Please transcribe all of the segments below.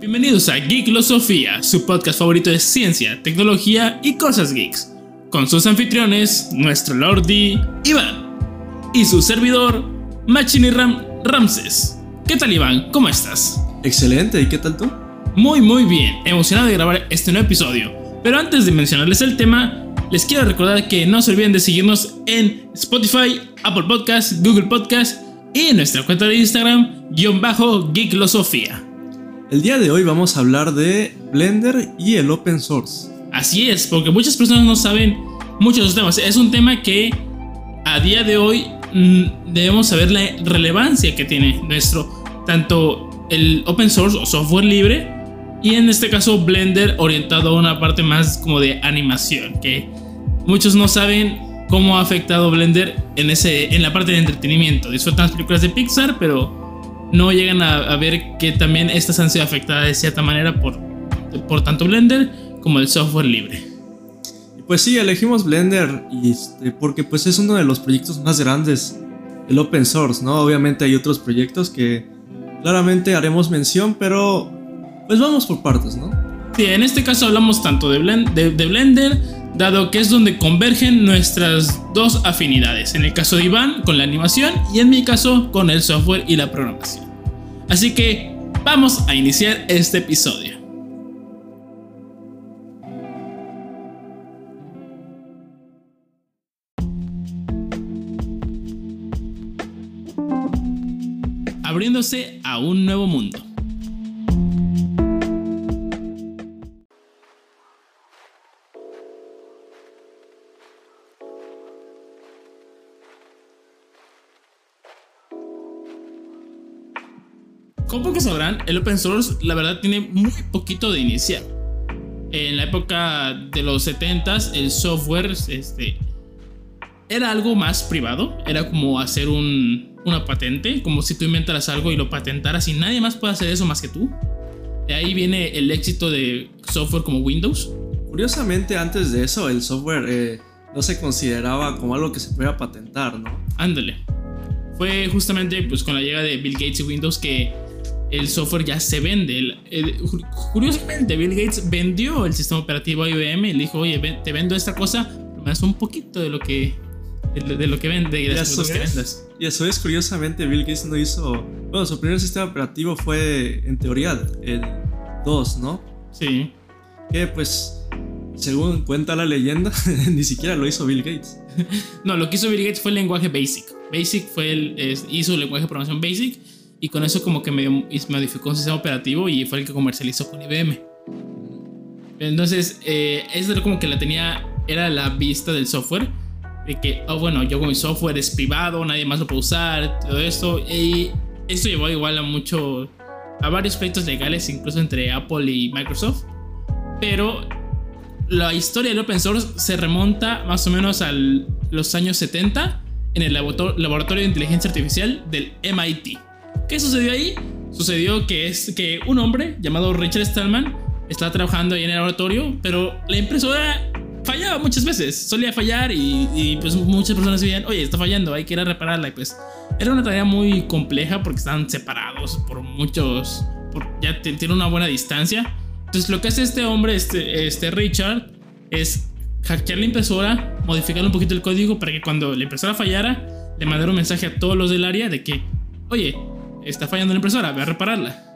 Bienvenidos a Geeklosofía, su podcast favorito de ciencia, tecnología y cosas geeks, con sus anfitriones, nuestro Lordi Iván y su servidor, Machini Ram Ramses. ¿Qué tal Iván? ¿Cómo estás? Excelente, ¿y qué tal tú? Muy muy bien, emocionado de grabar este nuevo episodio. Pero antes de mencionarles el tema, les quiero recordar que no se olviden de seguirnos en Spotify, Apple Podcasts, Google Podcasts y en nuestra cuenta de Instagram, guion bajo Geeklosofía. El día de hoy vamos a hablar de Blender y el open source. Así es, porque muchas personas no saben muchos de los temas. Es un tema que a día de hoy mm, debemos saber la relevancia que tiene nuestro, tanto el open source o software libre, y en este caso Blender orientado a una parte más como de animación, que muchos no saben cómo ha afectado Blender en, ese, en la parte de entretenimiento. Disfrutan las películas de Pixar, pero no llegan a, ver que también estas han sido afectadas de cierta manera por, por tanto Blender como el software libre. Pues sí, elegimos Blender y este, porque pues es uno de los proyectos más grandes el open source, ¿no? Obviamente hay otros proyectos que claramente haremos mención, pero pues vamos por partes, ¿no? Sí, en este caso hablamos tanto de, de Blender, dado que es donde convergen nuestras dos afinidades, en el caso de Iván con la animación y en mi caso con el software y la programación. Así que vamos a iniciar este episodio. Abriéndose a un nuevo mundo. El open source la verdad tiene muy poquito de iniciar. En la época de los 70s el software este, era algo más privado, era como hacer un, una patente, como si tú inventaras algo y lo patentaras y nadie más puede hacer eso más que tú. De ahí viene el éxito de software como Windows. Curiosamente, antes de eso, el software eh, no se consideraba como algo que se pudiera patentar, ¿no? Ándale. Fue justamente pues, con la llegada de Bill Gates y Windows que el software ya se vende. curiosamente, Bill Gates vendió el sistema operativo a IBM y le dijo, oye, te vendo esta cosa, me das un poquito de lo que de, lo que vende y de las cosas que vendas. Y eso es, curiosamente, Bill Gates no hizo... Bueno, su primer sistema operativo fue, en teoría, el 2, ¿no? Sí. Que pues, según cuenta la leyenda, ni siquiera lo hizo Bill Gates. no, lo que hizo Bill Gates fue el lenguaje BASIC. BASIC fue el, hizo el lenguaje de programación BASIC y con eso como que medio modificó un sistema operativo y fue el que comercializó con IBM. Entonces, eh, eso era como que la tenía, era la vista del software. De que, oh, bueno, yo con mi software es privado, nadie más lo puede usar, todo esto. Y esto llevó igual a mucho, a varios proyectos legales, incluso entre Apple y Microsoft. Pero la historia del open source se remonta más o menos a los años 70 en el laboratorio de inteligencia artificial del MIT. ¿Qué sucedió ahí? Sucedió que es que un hombre llamado Richard Stallman estaba trabajando ahí en el laboratorio, pero la impresora fallaba muchas veces, solía fallar y, pues muchas personas decían, oye, está fallando, hay que ir a repararla y pues era una tarea muy compleja porque estaban separados por muchos, ya tiene una buena distancia. Entonces lo que hace este hombre, este, este Richard, es hackear la impresora, modificar un poquito el código para que cuando la impresora fallara, le mandara un mensaje a todos los del área de que, oye, está fallando la impresora, ve a repararla.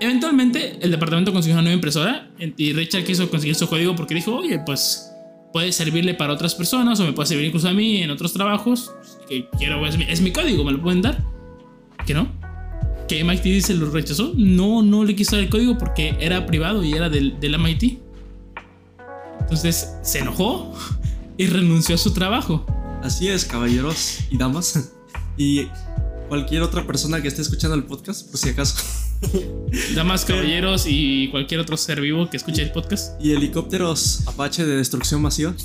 Eventualmente el departamento consiguió una nueva impresora y Richard quiso conseguir su código porque dijo, oye, pues puede servirle para otras personas o me puede servir incluso a mí en otros trabajos que quiero, es mi, código, me lo pueden dar. ¿Que no? ¿Que MIT dice lo rechazó? No, no le quiso dar el código porque era privado y era del, del MIT. Entonces se enojó y renunció a su trabajo. Así es, caballeros y damas. Y cualquier otra persona que esté escuchando el podcast, por si acaso. Damas, caballeros y cualquier otro ser vivo que escuche el podcast. Y helicópteros Apache de destrucción masiva.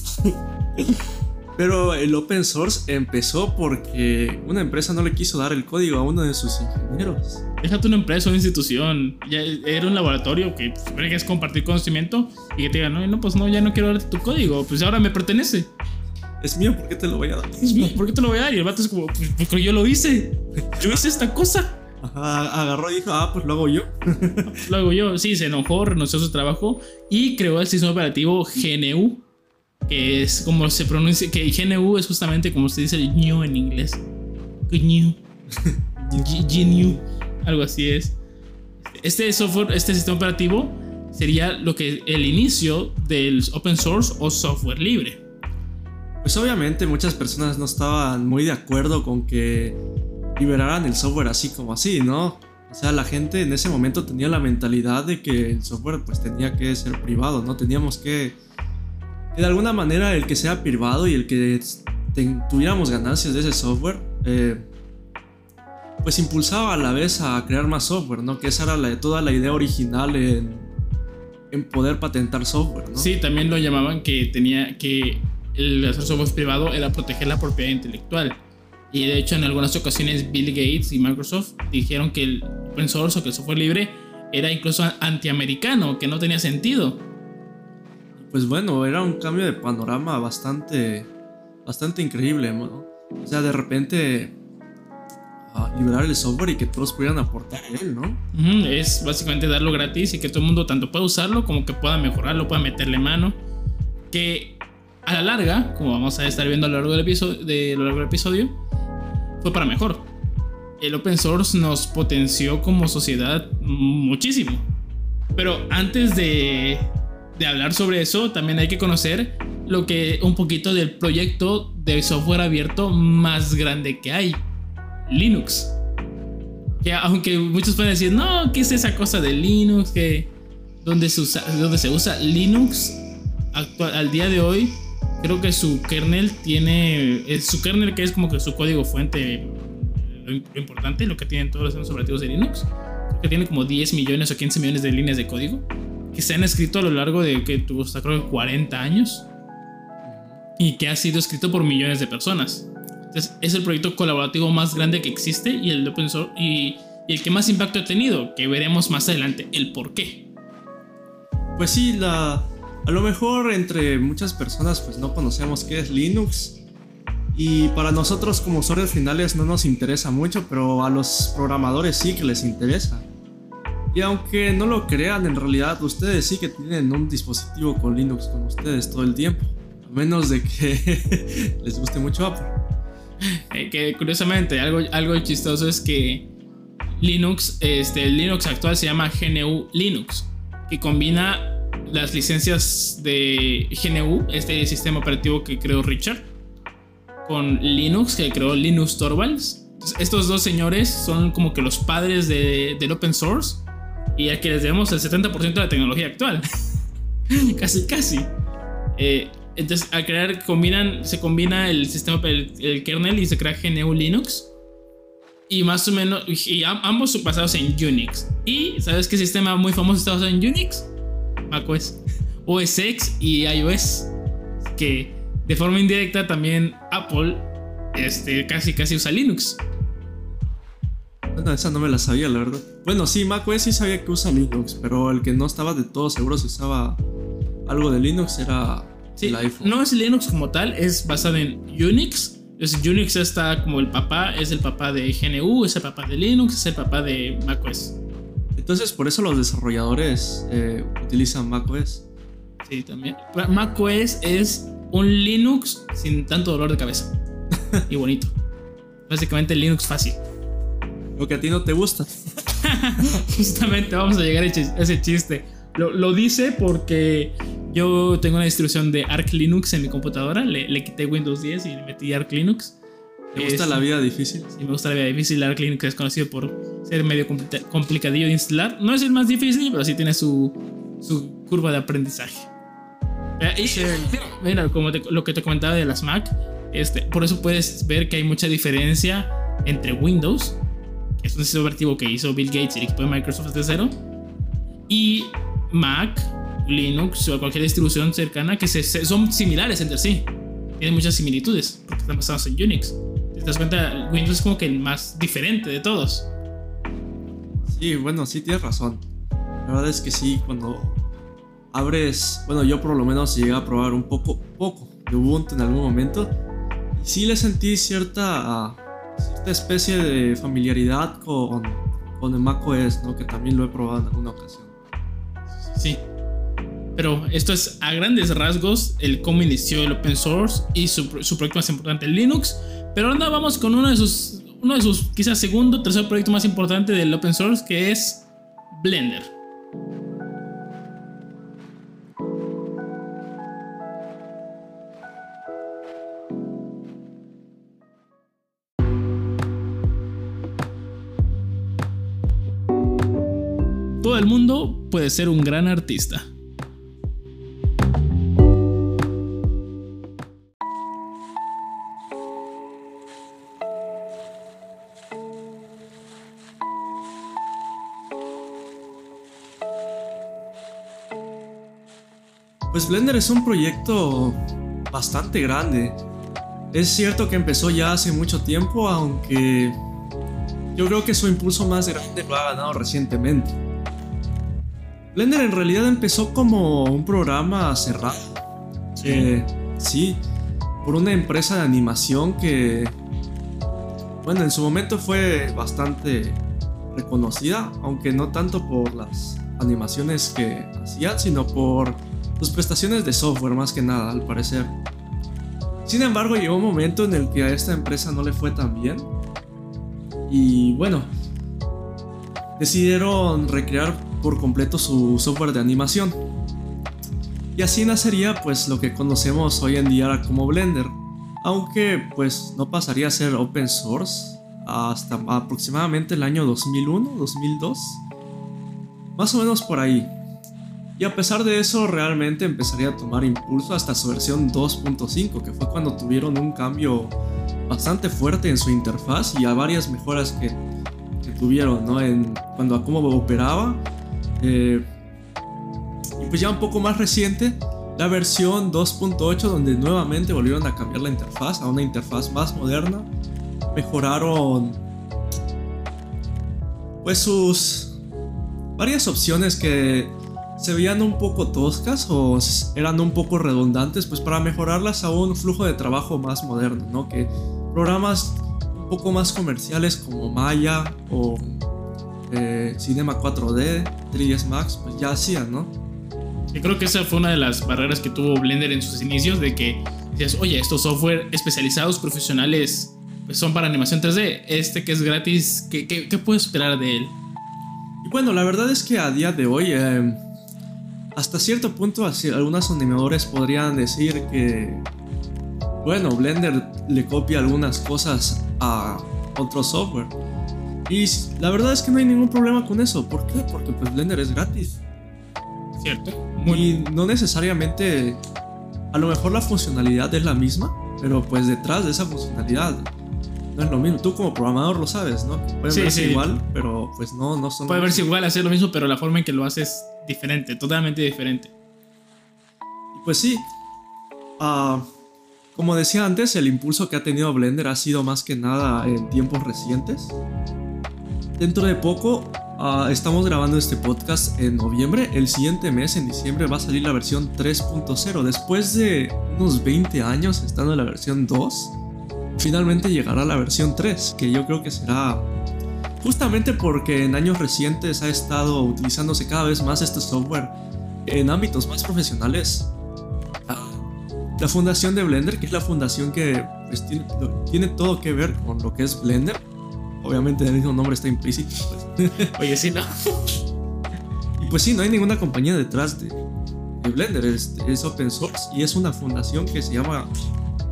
Pero el open source empezó porque una empresa no le quiso dar el código a uno de sus ingenieros. Déjate una empresa o una institución. Ya era un laboratorio que que es compartir conocimiento y que te digan, no, no, pues no, ya no quiero darte tu código, pues ahora me pertenece es mío, ¿por qué te lo voy a dar? Es mío, ¿por qué te lo voy a dar? Y el vato es como, pues, porque yo lo hice. Yo hice esta cosa. agarró y dijo, ah, pues lo hago yo. lo hago yo. Sí, se enojó, renunció a su trabajo y creó el sistema operativo GNU, que es como se pronuncia, que GNU es justamente como se dice new en inglés. GNU. GNU. Algo así es. Este software, este sistema operativo sería lo que el inicio del open source o software libre. Pues obviamente muchas personas no estaban muy de acuerdo con que liberaran el software así como así, ¿no? O sea, la gente en ese momento tenía la mentalidad de que el software pues tenía que ser privado, ¿no? Teníamos que, de alguna manera el que sea privado y el que tuviéramos ganancias de ese software, eh, pues impulsaba a la vez a crear más software, ¿no? Que esa era toda la idea original en, en poder patentar software, ¿no? Sí, también lo llamaban que tenía que el hacer software privado era proteger la propiedad intelectual. Y de hecho en algunas ocasiones Bill Gates y Microsoft dijeron que el open source o que el software libre era incluso antiamericano, que no tenía sentido. Pues bueno, era un cambio de panorama bastante, bastante increíble, ¿no? O sea, de repente liberar el software y que todos pudieran aportar él, ¿no? Es básicamente darlo gratis y que todo el mundo tanto pueda usarlo como que pueda mejorarlo, pueda meterle mano. Que a la larga, como vamos a estar viendo a lo largo del episodio, fue para mejor. El open source nos potenció como sociedad muchísimo. Pero antes de, de hablar sobre eso, también hay que conocer lo que un poquito del proyecto de software abierto más grande que hay, Linux. Que aunque muchos pueden decir, no, ¿qué es esa cosa de Linux? Que donde se usa, donde se usa Linux actual, al día de hoy, creo que su kernel tiene, su kernel que es como que su código fuente, lo importante, lo que tienen todos los sistemas operativos de Linux, que tiene como 10 millones o 15 millones de líneas de código que se han escrito a lo largo de que tuvo hasta creo que 40 años y que ha sido escrito por millones de personas. Entonces, es el proyecto colaborativo más grande que existe y el open source y, el que más impacto ha tenido, que veremos más adelante el por qué. Pues sí, la, a lo mejor entre muchas personas pues no conocemos qué es Linux y para nosotros como usuarios finales no nos interesa mucho, pero a los programadores sí que les interesa. Y aunque no lo crean, en realidad ustedes sí que tienen un dispositivo con Linux con ustedes todo el tiempo. A menos de que les guste mucho Apple. Eh, que curiosamente, algo, algo chistoso es que Linux, este, el Linux actual se llama GNU Linux, que combina las licencias de GNU, este sistema operativo que creó Richard, con Linux, que creó Linux Torvalds. estos dos señores son como que los padres del open source y a que les debemos el 70% de la tecnología actual. casi, casi. Eh, entonces, al crear, combinan, se combina el sistema, el, kernel y se crea GNU Linux. Y más o menos, y ambos son basados en Unix. ¿Y sabes qué sistema muy famoso está basado en Unix? macOS, OS X y iOS. Que de forma indirecta también Apple este, casi casi usa Linux. No, esa no me la sabía, la verdad. Bueno, sí, macOS sí sabía que usa Linux, pero el que no estaba de todo seguro si usaba algo de Linux era no es Linux como tal, es basado en Unix. Entonces Unix está como el papá, es el papá de GNU, es el papá de Linux, es el papá de macOS. Entonces por eso los desarrolladores eh, utilizan macOS. Sí, también. macOS es un Linux sin tanto dolor de cabeza. y bonito. Básicamente Linux fácil. Lo que a ti no te gusta. Justamente vamos a llegar a ese chiste. Lo, lo dice porque yo tengo una distribución de Arch Linux en mi computadora. Le, quité Windows 10 y le metí Arch Linux. ¿Te gusta la vida difícil? Sí, me gusta la vida difícil. Arch Linux es conocido por ser medio complicadillo de instalar. No es el más difícil, pero sí tiene su, su curva de aprendizaje. Eh, mira, como lo que te comentaba de las Mac, este, por eso puedes ver que hay mucha diferencia entre Windows, que es un sistema operativo que hizo Bill Gates y el equipo de Microsoft de cero, y Mac, Linux o cualquier distribución cercana que se, son similares entre sí. Tienen muchas similitudes porque están basados en Unix. Te das cuenta, Windows es como que el más diferente de todos. Sí, bueno, sí tienes razón. La verdad es que sí, cuando abres, bueno, yo por lo menos llegué a probar un poco, poco de Ubuntu en algún momento. Y sí le sentí cierta, cierta especie de familiaridad con con el macOS, ¿no? Que también lo he probado en alguna ocasión. Sí. Pero esto es a grandes rasgos el cómo inició el open source y su, su proyecto más importante, el Linux. Pero ahora vamos con uno de sus, uno de sus quizás segundo, tercer proyecto más importante del open source, que es Blender. Todo el mundo puede ser un gran artista. Blender es un proyecto bastante grande. Es cierto que empezó ya hace mucho tiempo, aunque yo creo que su impulso más grande lo ha ganado recientemente. Blender en realidad empezó como un programa cerrado. Sí. Eh, sí, por una empresa de animación que, bueno, en su momento fue bastante reconocida, aunque no tanto por las animaciones que hacían, sino por sus prestaciones de software más que nada, al parecer. Sin embargo, llegó un momento en el que a esta empresa no le fue tan bien. Y bueno, decidieron recrear por completo su software de animación. Y así nacería pues lo que conocemos hoy en día como Blender. Aunque pues no pasaría a ser open source hasta aproximadamente el año 2001, 2002. Más o menos por ahí. Y a pesar de eso, realmente empezaría a tomar impulso hasta su versión 2.5, que fue cuando tuvieron un cambio bastante fuerte en su interfaz y a varias mejoras que, tuvieron, ¿no? En cuando a cómo operaba. Eh, y pues ya un poco más reciente, la versión 2.8, donde nuevamente volvieron a cambiar la interfaz a una interfaz más moderna. Mejoraron pues sus varias opciones que se veían un poco toscas o eran un poco redundantes, pues para mejorarlas a un flujo de trabajo más moderno, ¿no? Que programas un poco más comerciales como Maya o eh, Cinema 4D, 3ds Max, pues ya hacían, ¿no? Yo creo que esa fue una de las barreras que tuvo Blender en sus inicios, de que decías, oye, estos software especializados, profesionales, pues son para animación 3D, este que es gratis, ¿qué, qué, qué puedo esperar de él? Y bueno, la verdad es que a día de hoy... Eh, hasta cierto punto así, algunos animadores podrían decir que, bueno, Blender le copia algunas cosas a otro software. Y la verdad es que no hay ningún problema con eso. ¿Por qué? Porque pues Blender es gratis. Cierto. Y no necesariamente, a lo mejor la funcionalidad es la misma, pero pues detrás de esa funcionalidad no es lo mismo. Tú como programador lo sabes, ¿no? Puede Sí, verse sí. igual, pero pues no, no son... Puede verse igual, hacer lo mismo, pero la forma en que lo haces diferente, totalmente diferente. Pues sí, ah, como decía antes, el impulso que ha tenido Blender ha sido más que nada en tiempos recientes. Dentro de poco ah, estamos grabando este podcast en noviembre. El siguiente mes, en diciembre, va a salir la versión 3.0. Después de unos 20 años estando en la versión 2, finalmente llegará la versión 3, que yo creo que será justamente porque en años recientes ha estado utilizándose cada vez más este software en ámbitos más profesionales. Ah, La fundación de Blender, que es la fundación que pues, tiene, tiene todo que ver con lo que es Blender, obviamente el mismo nombre está implícito. pues. Oye, sí, no. y pues sí, no hay ninguna compañía detrás de, de Blender, es, es open source y es una fundación que se llama,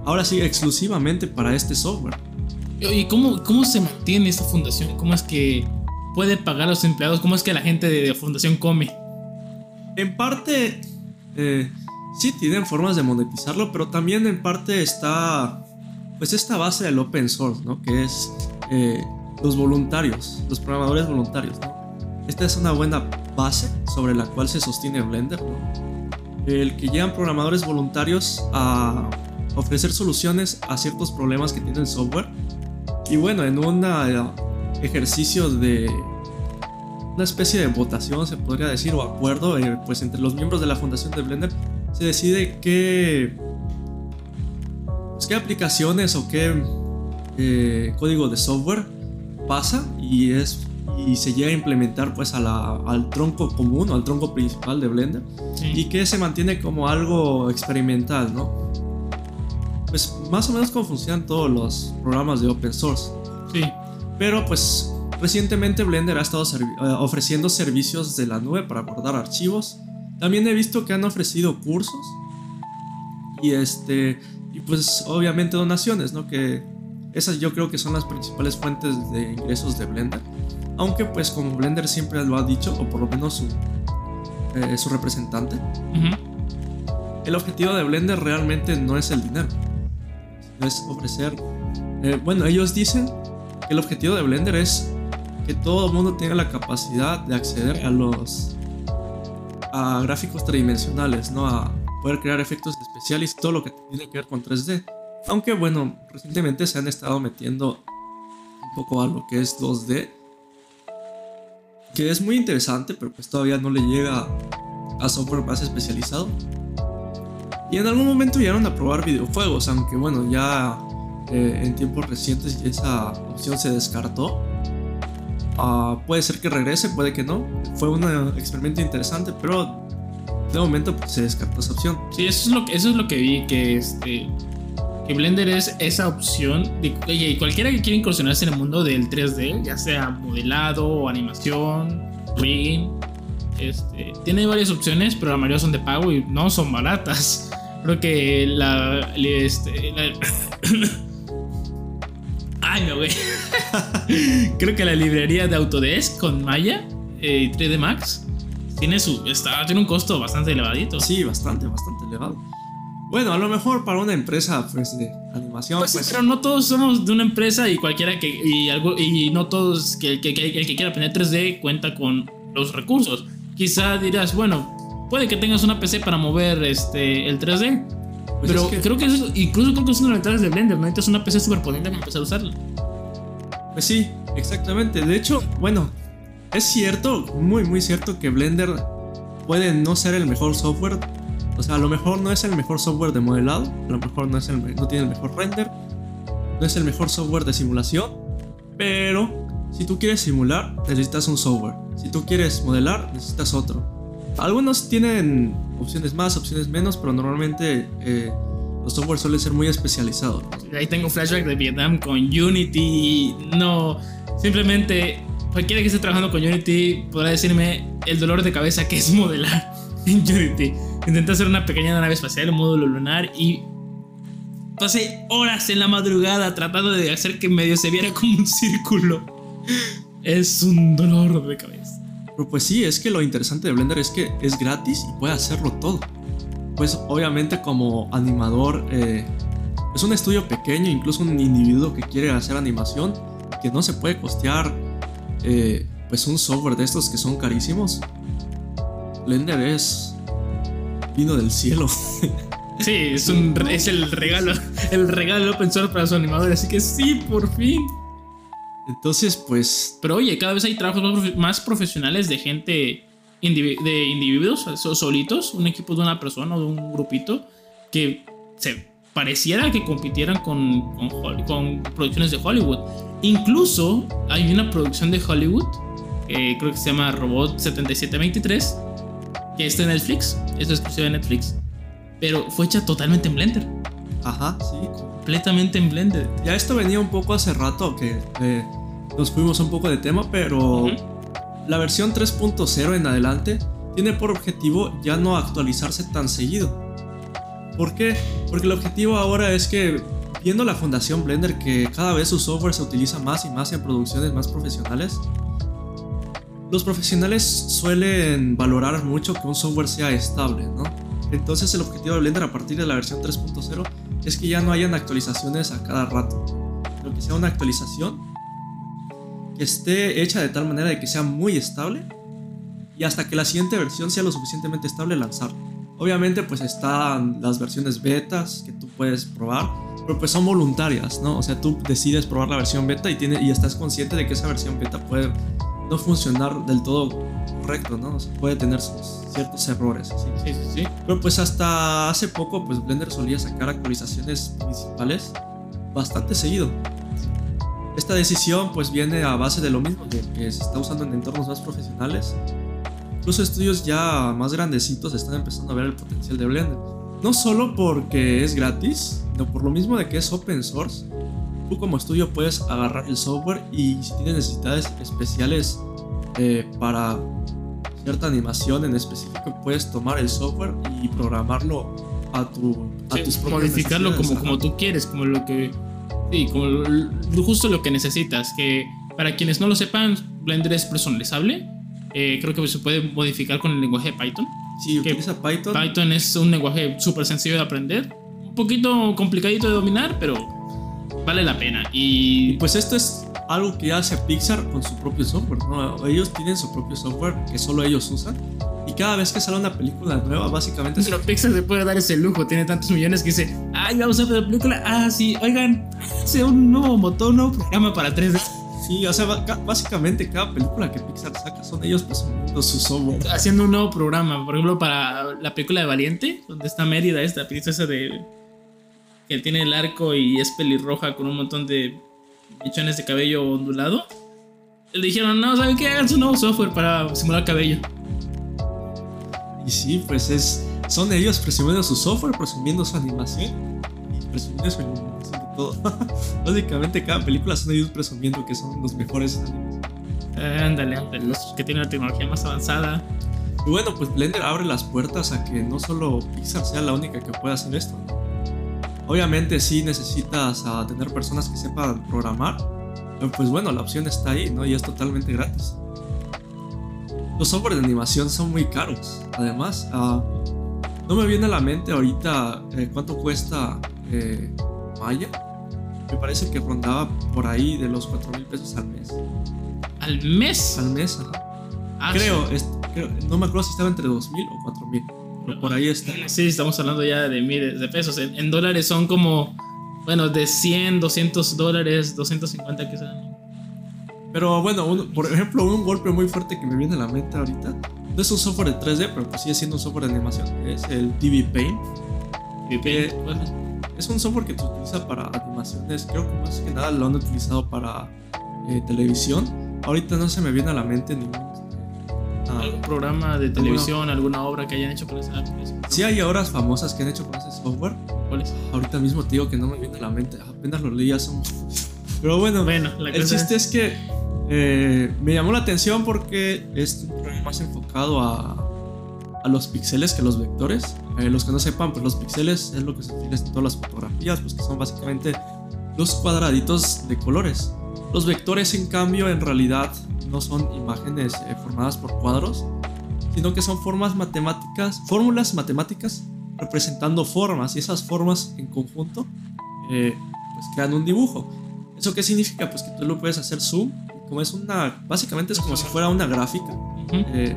ahora sí, exclusivamente para este software. ¿Y cómo, cómo se mantiene esta fundación? ¿Cómo es que puede pagar a los empleados? ¿Cómo es que la gente de, de fundación come? En parte, eh, sí tienen formas de monetizarlo, pero también en parte está, pues esta base del open source, ¿no? Que es eh, los voluntarios, los programadores voluntarios, ¿no? Esta es una buena base sobre la cual se sostiene Blender, ¿no? El que llegan programadores voluntarios a ofrecer soluciones a ciertos problemas que tiene el software. Y bueno, en un ejercicio de una especie de votación, se podría decir, o acuerdo, eh, pues entre los miembros de la fundación de Blender, se decide qué, pues, qué aplicaciones o qué eh, código de software pasa y es y se llega a implementar pues a la- al tronco común o al tronco principal de Blender Sí. y que se mantiene como algo experimental, ¿no? Pues más o menos como funcionan todos los programas de open source. Sí. Pero pues recientemente Blender ha estado servi- eh, ofreciendo servicios de la nube para guardar archivos. También he visto que han ofrecido cursos y este y pues obviamente donaciones, ¿no? Que esas yo creo que son las principales fuentes de ingresos de Blender. Aunque pues como Blender siempre lo ha dicho, o por lo menos su, eh, su representante, Ujú. el objetivo de Blender realmente no es el dinero. Es ofrecer... eh, bueno, ellos dicen que el objetivo de Blender es que todo el mundo tenga la capacidad de acceder a los... a gráficos tridimensionales, ¿no? A poder crear efectos especiales y todo lo que tiene que ver con 3D. Aunque bueno, recientemente se han estado metiendo un poco a lo que es 2D. Que es muy interesante, pero pues todavía no le llega a software más especializado. Y en algún momento llegaron a probar videojuegos, aunque bueno, ya eh, en tiempos recientes esa opción se descartó. Ah, puede ser que regrese, puede que no. Fue un experimento interesante, pero de momento pues, se descartó esa opción. Sí, eso es lo que, eso es lo que vi, que este que Blender es esa opción de oye, cualquiera que quiera incursionarse en el mundo del 3D, ya sea modelado o animación, rigging, este, tiene varias opciones, pero la mayoría son de pago y no son baratas. Creo que la, este, la- Ay, no, güey. Creo que la librería de Autodesk con Maya eh, y 3D Max tiene su está, tiene un costo bastante elevadito. Sí, bastante, bastante elevado. Bueno, a lo mejor para una empresa pues, de animación, Pues pues, pero no todos somos de una empresa y cualquiera que. Y, algo, y no todos. Que, el que, que- el que quiera aprender 3D cuenta con los recursos. Quizá dirás, bueno, puede que tengas una PC para mover este, el 3D. pues pero es que- creo que eso, incluso creo que es una de las ventajas de Blender. No necesitas una PC súper potente para empezar a usarla. Pues sí, exactamente. De hecho, bueno, es cierto, muy muy cierto que Blender puede no ser el mejor software. O sea, a lo mejor no es el mejor software de modelado, a lo mejor no, es el, no tiene el mejor render, no es el mejor software de simulación, pero si tú quieres simular, necesitas un software. Si tú quieres modelar, necesitas otro. Algunos tienen opciones más, opciones menos, pero normalmente eh, los softwares suelen ser muy especializados. Ahí tengo flashback de Vietnam con Unity. No, simplemente cualquiera que esté trabajando con Unity podrá decirme el dolor de cabeza que es modelar en Unity. Intenté hacer una pequeña nave espacial, un módulo lunar y pasé horas en la madrugada tratando de hacer que medio se viera como un círculo. Es un dolor de cabeza. Pero pues sí, es que lo interesante de Blender es que es gratis y puede hacerlo todo. Pues obviamente como animador eh, es un estudio pequeño, incluso un individuo que quiere hacer animación, que no se puede costear eh, pues un software de estos que son carísimos. Blender es vino del cielo. Sí, es, un, es el regalo, el regalo open source para su animador, así que sí, por fin. Entonces pues Pero oye, cada vez hay trabajos más profe- más profesionales de gente, de individuos so- solitos, un equipo de una persona o de un grupito, que se pareciera que compitieran con, con producciones de Hollywood. Incluso hay una producción de Hollywood, que creo que se llama Robot 7723, que está en Netflix, es exclusiva de Netflix, pero fue hecha totalmente en Blender, ajá, sí. completamente en Blender. Ya esto venía un poco hace rato que eh, nos fuimos un poco de tema, pero Ujú. La versión 3.0 en adelante tiene por objetivo ya no actualizarse tan seguido. ¿Por qué? Porque el objetivo ahora es que, viendo la fundación Blender que cada vez su software se utiliza más y más en producciones más profesionales, los profesionales suelen valorar mucho que un software sea estable, ¿no? Entonces el objetivo de Blender a partir de la versión 3.0 es que ya no hayan actualizaciones a cada rato, sino que sea una actualización que esté hecha de tal manera de que sea muy estable y hasta que la siguiente versión sea lo suficientemente estable lanzar. Obviamente pues están las versiones betas que tú puedes probar, pero pues son voluntarias, ¿no? O sea, tú decides probar la versión beta y, tiene, y estás consciente de que esa versión beta puede no funcionar del todo correcto, ¿no? O sea, puede tener sus ciertos errores. ¿sí? Sí, sí, sí. Pero pues hasta hace poco pues Blender solía sacar actualizaciones principales bastante seguido. Esta decisión pues viene a base de lo mismo, de que se está usando en entornos más profesionales. Incluso estudios ya más grandecitos están empezando a ver el potencial de Blender. No solo porque es gratis, sino por lo mismo de que es open source. Tú como estudio puedes agarrar el software y si tienes necesidades especiales eh, para cierta animación en específico, puedes tomar el software y programarlo a, tu, a tus Modificarlo como, como tú quieres, como lo que... Sí, como justo lo que necesitas. Que para quienes no lo sepan, Blender es personalizable. Eh, creo que se puede modificar con el lenguaje de Python. Sí, utiliza Python. Python es un lenguaje súper sencillo de aprender. Un poquito complicadito de dominar, pero vale la pena. Y pues esto es algo que hace Pixar con su propio software. ¿no? Ellos tienen su propio software que solo ellos usan. Cada vez que sale una película nueva, básicamente. Pero Pixar se puede dar ese lujo, tiene tantos millones que dice: Ay, vamos a ver la película. Ah, sí, oigan, hace un nuevo motor, un nuevo programa para 3D. Sí, o sea, básicamente cada película que Pixar saca son ellos presumiendo su software. Haciendo un nuevo programa, por ejemplo, para la película de Valiente, donde está Mérida, esta princesa de. que tiene el arco y es pelirroja con un montón de mechones de cabello ondulado. Le dijeron, no, ¿saben qué? Hagan su nuevo software para simular cabello. Y sí, pues es. Son ellos presumiendo su software, presumiendo su animación y presumiendo su iluminación de todo. Básicamente, cada película son ellos presumiendo que son los mejores animación. Eh, ándale, ándale, los que tienen la tecnología más avanzada. Y bueno, pues Blender abre las puertas a que no solo Pixar sea la única que pueda hacer esto. Obviamente, sí necesitas a tener personas que sepan programar. Pero pues bueno, la opción está ahí, ¿no? Y es totalmente gratis. Los software de animación son muy caros. Además, ah, no me viene a la mente ahorita eh, cuánto cuesta eh, Maya. Me parece que rondaba por ahí de los 4 mil pesos al mes. ¿Al mes? Al mes, ajá. Ah, creo, no me acuerdo si estaba entre 2 mil o 4 mil. Pero por ahí está. Sí, estamos hablando ya de miles de pesos. En, dólares son como, bueno, de 100, 200 dólares, 250 quizás. Pero bueno, por ejemplo, un golpe muy fuerte que me viene a la mente ahorita. No es un software de 3D, pero pues sigue siendo un software de animación. Es el TV Paint. TV Paint. es un software que se utiliza para animaciones. Creo que más que nada lo han utilizado para eh, televisión. Ahorita no se me viene a la mente ningún ah, algún programa de televisión, alguna obra que hayan hecho con ese, Sí hay obras famosas que han hecho con ese software. ¿Cuáles? Ahorita mismo te digo que no me viene a la mente. Apenas lo leí hace Pero bueno, bueno el chiste es que eh, me llamó la atención porque es un programa más enfocado a, a los píxeles que los vectores. Eh, los que no sepan, pues los píxeles es lo que se utiliza en todas las fotografías, pues que son básicamente los cuadraditos de colores. Los vectores, en cambio, en realidad no son imágenes eh, formadas por cuadros, sino que son formas matemáticas, fórmulas matemáticas representando formas y esas formas en conjunto pues crean un dibujo. ¿Eso qué significa? Pues que tú lo puedes hacer zoom como es una, básicamente es como si fuera una gráfica eh,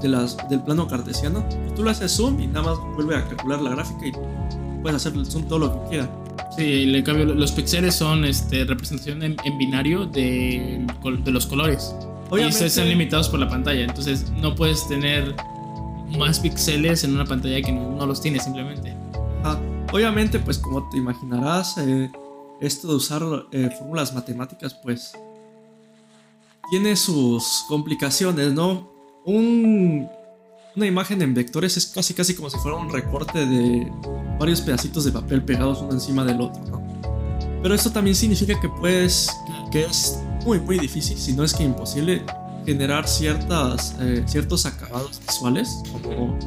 de las, del plano cartesiano. Tú lo haces zoom y nada más vuelve a calcular la gráfica y puedes hacer el zoom todo lo que quieras. Sí, en cambio los píxeles son este, representación en, binario de, de, los colores. Obviamente, y están limitados por la pantalla, entonces no puedes tener más píxeles en una pantalla que no, los tiene simplemente. Ah, obviamente, pues como te imaginarás, eh, esto de usar eh, fórmulas matemáticas, pues tiene sus complicaciones, ¿no? Un, una imagen en vectores es casi casi como si fuera un recorte de varios pedacitos de papel pegados uno encima del otro, ¿no? Pero esto también significa que puedes, que es muy muy difícil, si no es que imposible, generar ciertas, eh, ciertos acabados visuales, como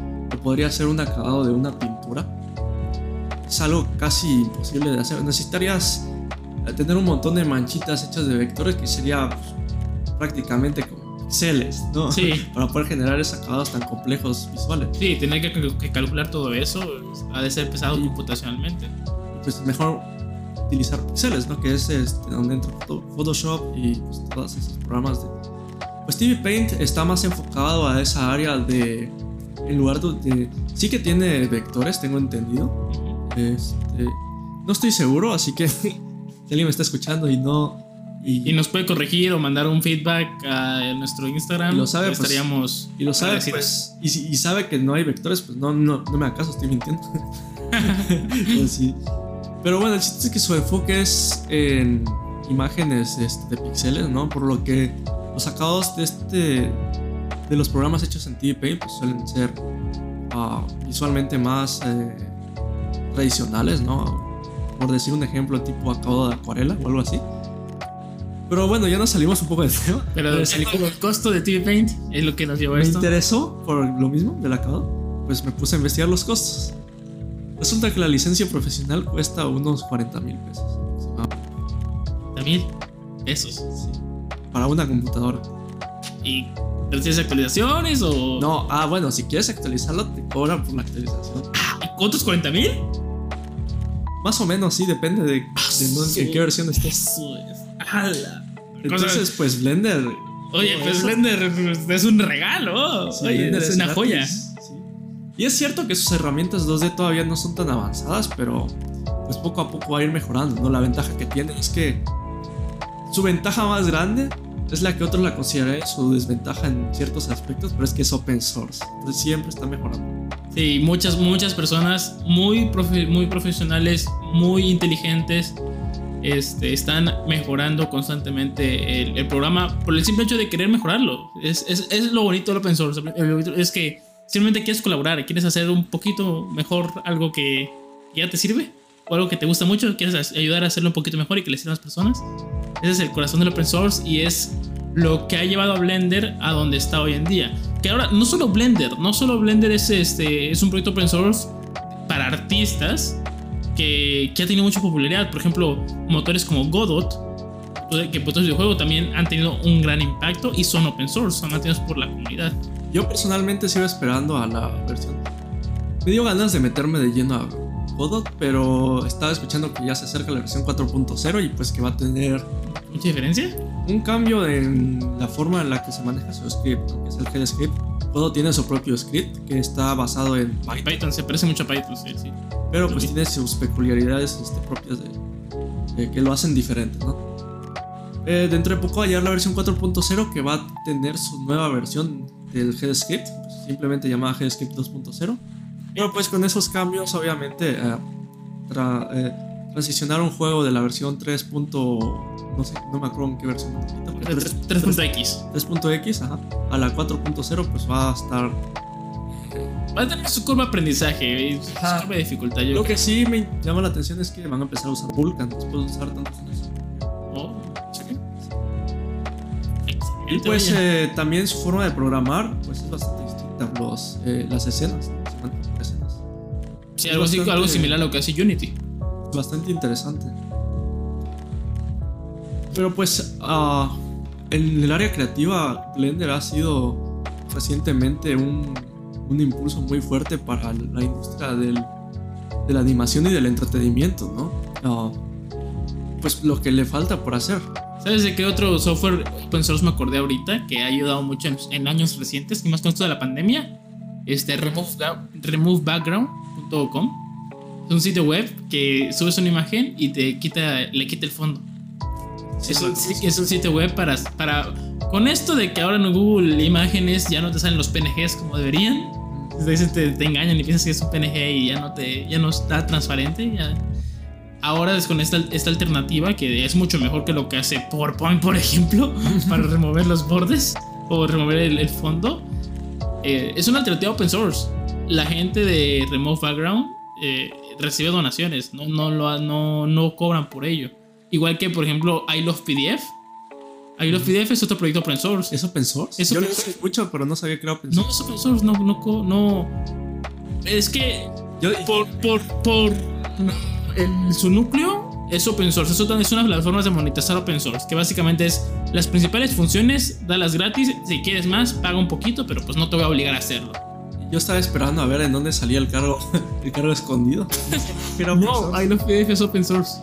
podría ser un acabado de una pintura es algo casi imposible de hacer. Necesitarías eh, tener un montón de manchitas hechas de vectores que sería pues, prácticamente como píxeles, ¿no? Sí. Para poder generar esos acabados tan complejos visuales. Sí, tener que, calcular todo eso ha de ser pesado computacionalmente. Pues mejor utilizar píxeles, ¿no? Que es este, donde entra Photoshop y pues, todos esos programas de... Pues TV Paint está más enfocado a esa área de... En lugar de... Sí que tiene vectores, tengo entendido este, no estoy seguro, así que si alguien me está escuchando y no. Y, nos puede corregir o mandar un feedback a nuestro Instagram. Y lo sabe, pues, estaríamos. y lo sabe, pues. Y, y, sabe que no hay vectores, pues no, no, no me acaso, estoy mintiendo. Pues Pero bueno, el chiste es que su enfoque es en imágenes este, de píxeles, ¿no? Por lo que los acabados de este de los programas hechos en TV pues suelen ser ah, visualmente más eh, tradicionales, ¿no? Por decir un ejemplo tipo acabado de acuarela o algo así. Pero bueno, ya nos salimos un poco del tema. Pero el, el costo de TV Paint es lo que nos llevó a Me esto. interesó por lo mismo del acabado. Pues me puse a investigar los costos. Resulta que la licencia profesional cuesta unos 40 mil pesos. mil pesos. Sí. Para una computadora. ¿Y pero tienes actualizaciones o.? No, ah, bueno, si quieres actualizarlo, te cobran por la actualización. ¿Y cuántos 40 mil? Más o menos, sí, depende de, de no- en qué versión estés. Eso es. ¡Hala! Entonces, pues Blender. Oye, pues eso- Blender es un regalo. sí, Oye, Blender es una gratis, joya. sí. Y es cierto que sus herramientas 2D todavía no son tan avanzadas, pero pues poco a poco va a ir mejorando, ¿no? La ventaja que tiene es que su ventaja más grande es la que otros la consideran su desventaja en ciertos aspectos, pero es que es open source. Entonces siempre está mejorando. Sí, muchas, muchas personas muy, muy profesionales, muy inteligentes, este, están mejorando constantemente el, programa por el simple hecho de querer mejorarlo. Es, es, lo bonito del open source. Es que simplemente quieres colaborar, quieres hacer un poquito mejor algo que ya te sirve o algo que te gusta mucho, quieres ayudar a hacerlo un poquito mejor y que le sirva a las personas. Ese es el corazón del open source y es lo que ha llevado a Blender a donde está hoy en día. Que ahora, no solo Blender, no solo Blender es, este, es un proyecto open source para artistas que, que ha tenido mucha popularidad. Por ejemplo, motores como Godot, que motores de juego también han tenido un gran impacto y son open source, son mantenidos por la comunidad. Yo personalmente sigo esperando a la versión. Me dio ganas de meterme de lleno a Godot, pero estaba escuchando que ya se acerca la versión 4.0 y pues que va a tener ¿Mucha diferencia? un cambio en la forma en la que se maneja su script, que es el head script. Godot tiene su propio script que está basado en Python, Python se parece mucho a Python, sí, sí. pero pues tiene sus peculiaridades este, propias de, de que lo hacen diferente, ¿no? Eh, dentro de poco va a llegar la versión 4.0 que va a tener su nueva versión del head script, pues, simplemente llamada head script 2.0. Pero pues con esos cambios, obviamente, eh, tra- eh, transicionar un juego de la versión 3. no sé, no me acuerdo en qué versión. pero 3- 3.x. 3.x ajá, a la 4.0 pues va a estar Va a tener su curva de aprendizaje su Ajá. curva de dificultad. Yo lo creo que sí me llama la atención es que van a empezar a usar Vulkan después de usar tantos años. Oh, y pues eh, también su forma de programar pues es bastante distinta los, eh, las escenas ¿no? Sí, algo, así- bastante- algo similar a lo que hace Unity. bastante interesante. Pero pues ah, en el área creativa Blender ha sido recientemente un, un impulso muy fuerte para la industria del, de la animación y del entretenimiento, ¿no? Ah, pues lo que le falta por hacer. ¿Sabes de qué otro software open source me acordé ahorita que ha ayudado mucho en, en años recientes y más con esto de la pandemia? Este remove, es un sitio web que subes una imagen y te quita, le quita el fondo. Es un, es un sitio web para, para. Con esto de que ahora en Google Imágenes ya no te salen los PNGs como deberían. Entonces te, te engañan y piensas que es un PNG y ya no, te, ya no está transparente. Ya. Ahora es con esta, esta alternativa que es mucho mejor que lo que hace PowerPoint, por ejemplo, para remover los bordes o remover el, el fondo. Eh, es una alternativa open source. La gente de Remove Background eh, recibe donaciones, no, no, lo, no, no cobran por ello. Igual que, por ejemplo, I Love PDF. I Love PDF es otro proyecto open source. ¿Es open source? Es Yo open lo source. sé mucho, pero no sabía que era open No source. es open source, no, no, no. Es que Yo, por, por, por el- su núcleo es open source. Eso también es una de las formas de monetizar open source. Que básicamente es las principales funciones, dalas gratis. Si quieres más, paga un poquito, pero pues no te voy a obligar a hacerlo. Yo estaba esperando a ver en dónde salía el cargo, el cargo escondido. Open No. I Love PDF es open source.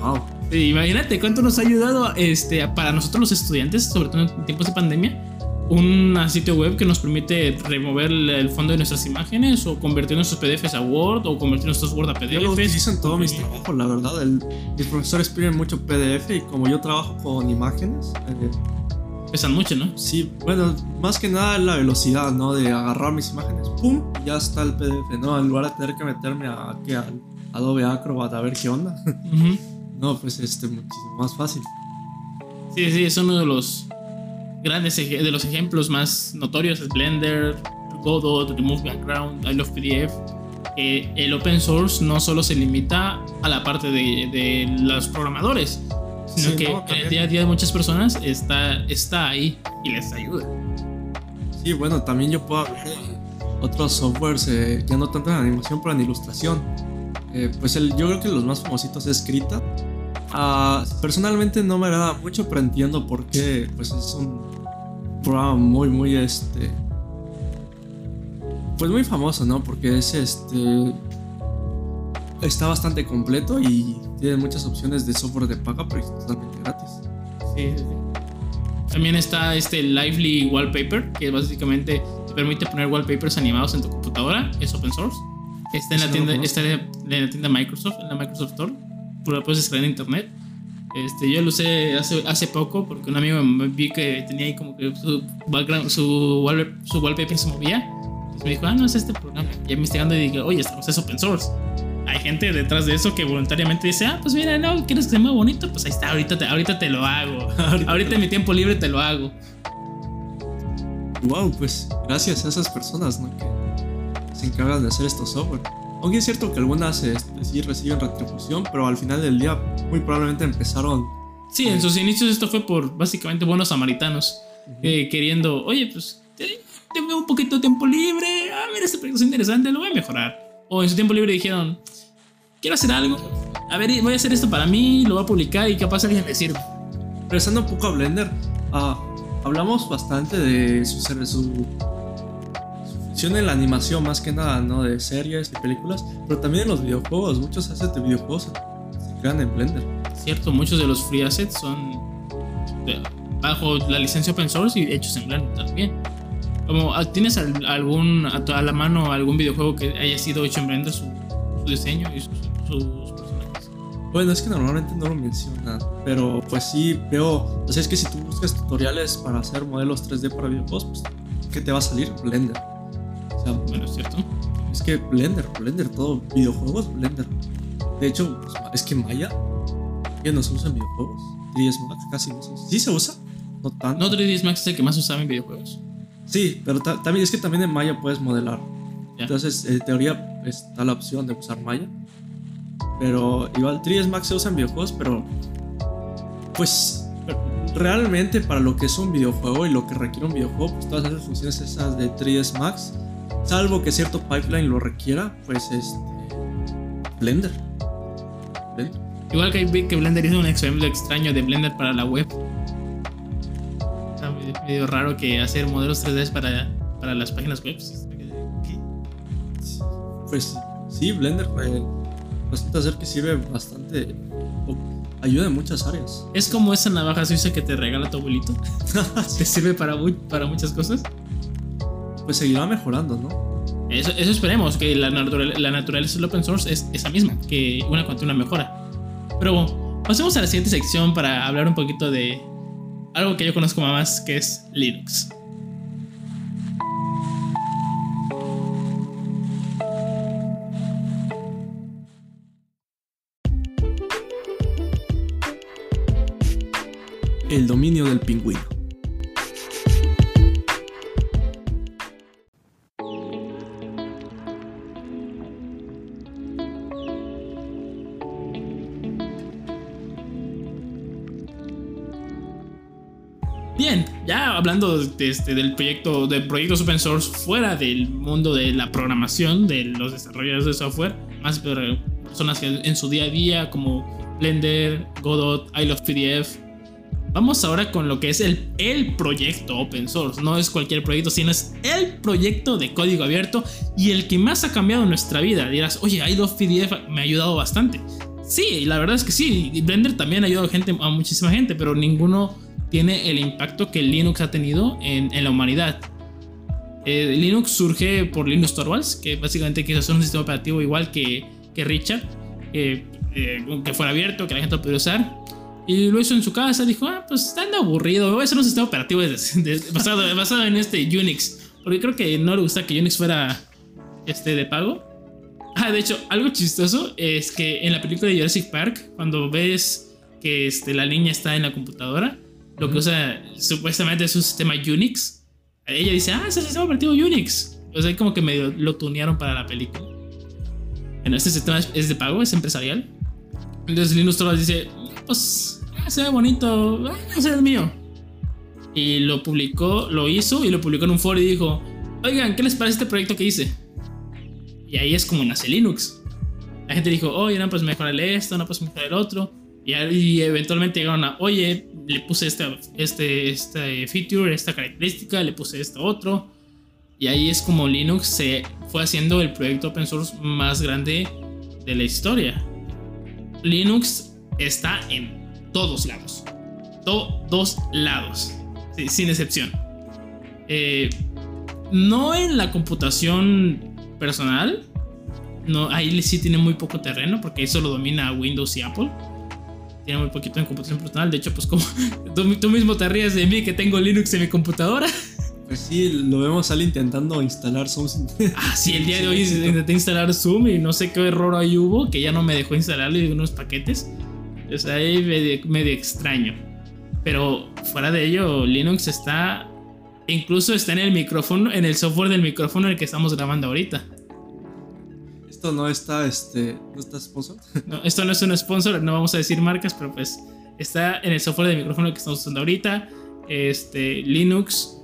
Wow. Sí, imagínate cuánto nos ha ayudado este, para nosotros los estudiantes, sobre todo en tiempos de pandemia, un sitio web que nos permite remover el- el fondo de nuestras imágenes o convertir nuestros PDFs a Word o convertir nuestros Word a Yo lo PDFs. utilizo en todos mis trabajos, la verdad. El, mis profesores piden mucho PDF y como yo trabajo con imágenes, eh, Pesan mucho, ¿no? sí, bueno, más que nada la velocidad, ¿no? De agarrar mis imágenes, ¡pum! Ya está el PDF, ¿no? En lugar de tener que meterme a, ¿qué? al Adobe Acrobat a ver qué onda. Ujú. no, pues este, muchísimo más fácil. Sí, sí, es uno de los grandes de los ejemplos más notorios es Blender, Godot, Remove Background, I Love PDF. el open source no solo se limita a la parte de, de los programadores, sino que el día a día de muchas personas está, está ahí y les ayuda. Sí, bueno, también yo puedo otros softwares, eh, ya no tanto en animación, pero en ilustración. Eh, pues el, yo creo que los más famositos es Krita. Ah, personalmente no me agrada mucho, pero entiendo por qué. Pues es un programa muy, muy este. Pues muy famoso, ¿no? Porque es este. Está bastante completo y tiene muchas opciones de software de paga, pero es totalmente gratis. Sí, sí, También está este Lively Wallpaper, que básicamente te permite poner wallpapers animados en tu computadora. Es open source. Está en, la tienda, está en la tienda Microsoft, en la Microsoft Store. Lo puedes descargar en internet. Este, yo lo usé hace, hace poco porque un amigo me vi que tenía ahí como que su, background, su, wallpaper se movía. Y me dijo, ah, no es este programa. Y investigando y dije, oye, esto es open source. Hay gente detrás de eso que voluntariamente dice, ah, pues mira, no, quieres que se mueva bonito, pues ahí está, ahorita te, ahorita te lo hago. ahorita en mi tiempo libre te lo hago. Wow, pues gracias a esas personas, ¿no? se encargan de hacer estos software. Aunque es cierto que algunas este, sí reciben retribución, pero al final del día muy probablemente empezaron. Sí, en sus inicios esto fue por básicamente buenos samaritanos, eh, queriendo, oye, pues tengo un poquito de tiempo libre, ah, mira, este proyecto es interesante, lo voy a mejorar. O en su tiempo libre dijeron, quiero hacer algo, a ver, voy a hacer esto para mí, lo voy a publicar y capaz alguien le sirve. Regresando un poco a Blender, ah, hablamos bastante de su, su en la animación más que nada, ¿no? De series y películas, pero también en los videojuegos. Muchos assets de videojuegos se crean en Blender. Cierto, muchos de los free assets son bajo la licencia open source y hechos en Blender también. Como, ah, ¿Tienes algún, a, la mano algún videojuego que haya sido hecho en Blender, su, diseño y sus, personajes? Bueno, es que normalmente no lo mencionan, pero pues sí veo, o sea, es que si tú buscas tutoriales para hacer modelos 3D para videojuegos, pues, ¿qué te va a salir? Blender bueno, es cierto. Es que Blender, Blender, todo, videojuegos, Blender. De hecho, pues, es que Maya ya no se usa en videojuegos. 3ds Max casi no se usa. ¿Sí se usa? No tanto. No, 3ds Max es el que más usaba en videojuegos. Sí, pero también es que también en Maya puedes modelar. Entonces, en teoría está la opción de usar Maya. Pero igual 3ds Max se usa en videojuegos, pero pues realmente para lo que es un videojuego y lo que requiere un videojuego, pues todas esas funciones esas de 3ds Max salvo que cierto pipeline lo requiera, pues este Blender. Igual que vi que Blender hizo un ejemplo extraño de Blender para la web. Medio raro que hacer modelos 3D para, para las páginas web. Pues sí, Blender eh, resulta ser que sirve bastante. Ayuda en muchas áreas. Es como esa navaja suiza que te regala tu abuelito. te sirve para, para muchas cosas pues seguirá mejorando, ¿no? Eso, esperemos, que la, la naturaleza del open source es esa misma, que una continua mejora. Pero bueno, pasemos a la siguiente sección para hablar un poquito de algo que yo conozco más, que es Linux. El dominio del pingüino. Hablando este, del proyecto, de proyectos open source fuera del mundo de la programación, de los desarrolladores de software, más personas que en su día a día, como Blender, Godot, I Love PDF. Vamos ahora con lo que es el, el proyecto open source. No es cualquier proyecto, sino es el proyecto de código abierto y el que más ha cambiado nuestra vida. Dirás, oye, I Love PDF me ha ayudado bastante. Sí, la verdad es que sí. Blender también ha ayudado gente, a muchísima gente, pero ninguno tiene el impacto que Linux ha tenido en, la humanidad. Eh, Linux surge por Linus Torvalds, que básicamente quiso hacer un sistema operativo igual que, que Richard, eh, que fuera abierto, que la gente lo pudiera usar. Y lo hizo en su casa, dijo, ah, pues está aburrido, voy a hacer un sistema operativo basado, basado, en este Unix. Porque creo que no le gusta que Unix fuera este, de pago. Ajá, de hecho, algo chistoso es que en la película de Jurassic Park, cuando ves que este, la niña está en la computadora, lo que usa supuestamente es un sistema Unix. Ella dice, ah, es el sistema operativo Unix. O sea, como que medio lo tunearon para la película. Bueno, este sistema es de pago, es empresarial. Entonces Linus Torvalds dice, pues, ah, se ve bonito, ah, ese es el mío. Y lo publicó, lo hizo y lo publicó en un foro y dijo, oigan, ¿qué les parece este proyecto que hice? Y ahí es como nace Linux. La gente dijo, oye, no, pues mejorale esto, no, pues mejorar el otro. Y, y eventualmente llegaron a, oye, le puse este, este, este feature, esta característica, le puse esto otro. Y ahí es como Linux se fue haciendo el proyecto open source más grande de la historia. Linux está en todos lados. Todos lados. sin excepción. Eh, no en la computación personal. No, ahí sí tiene muy poco terreno porque eso lo domina Windows y Apple. Tiene muy poquito en computación personal. De hecho, pues como tú, mismo te ríes de mí que tengo Linux en mi computadora. Pues sí, lo vemos al intentando instalar Zoom. Ah, sí, el día de hoy intenté instalar Zoom y no sé qué error ahí hubo, que ya no me dejó instalarle unos paquetes. O sea, ahí medio, medio extraño. Pero fuera de ello, Linux está Incluso está en el micrófono, en el software del micrófono en el que estamos grabando ahorita. Esto no está, este, no está sponsor. Esto no es un sponsor, no vamos a decir marcas, pero pues está en el software del micrófono que estamos usando ahorita. Este, Linux,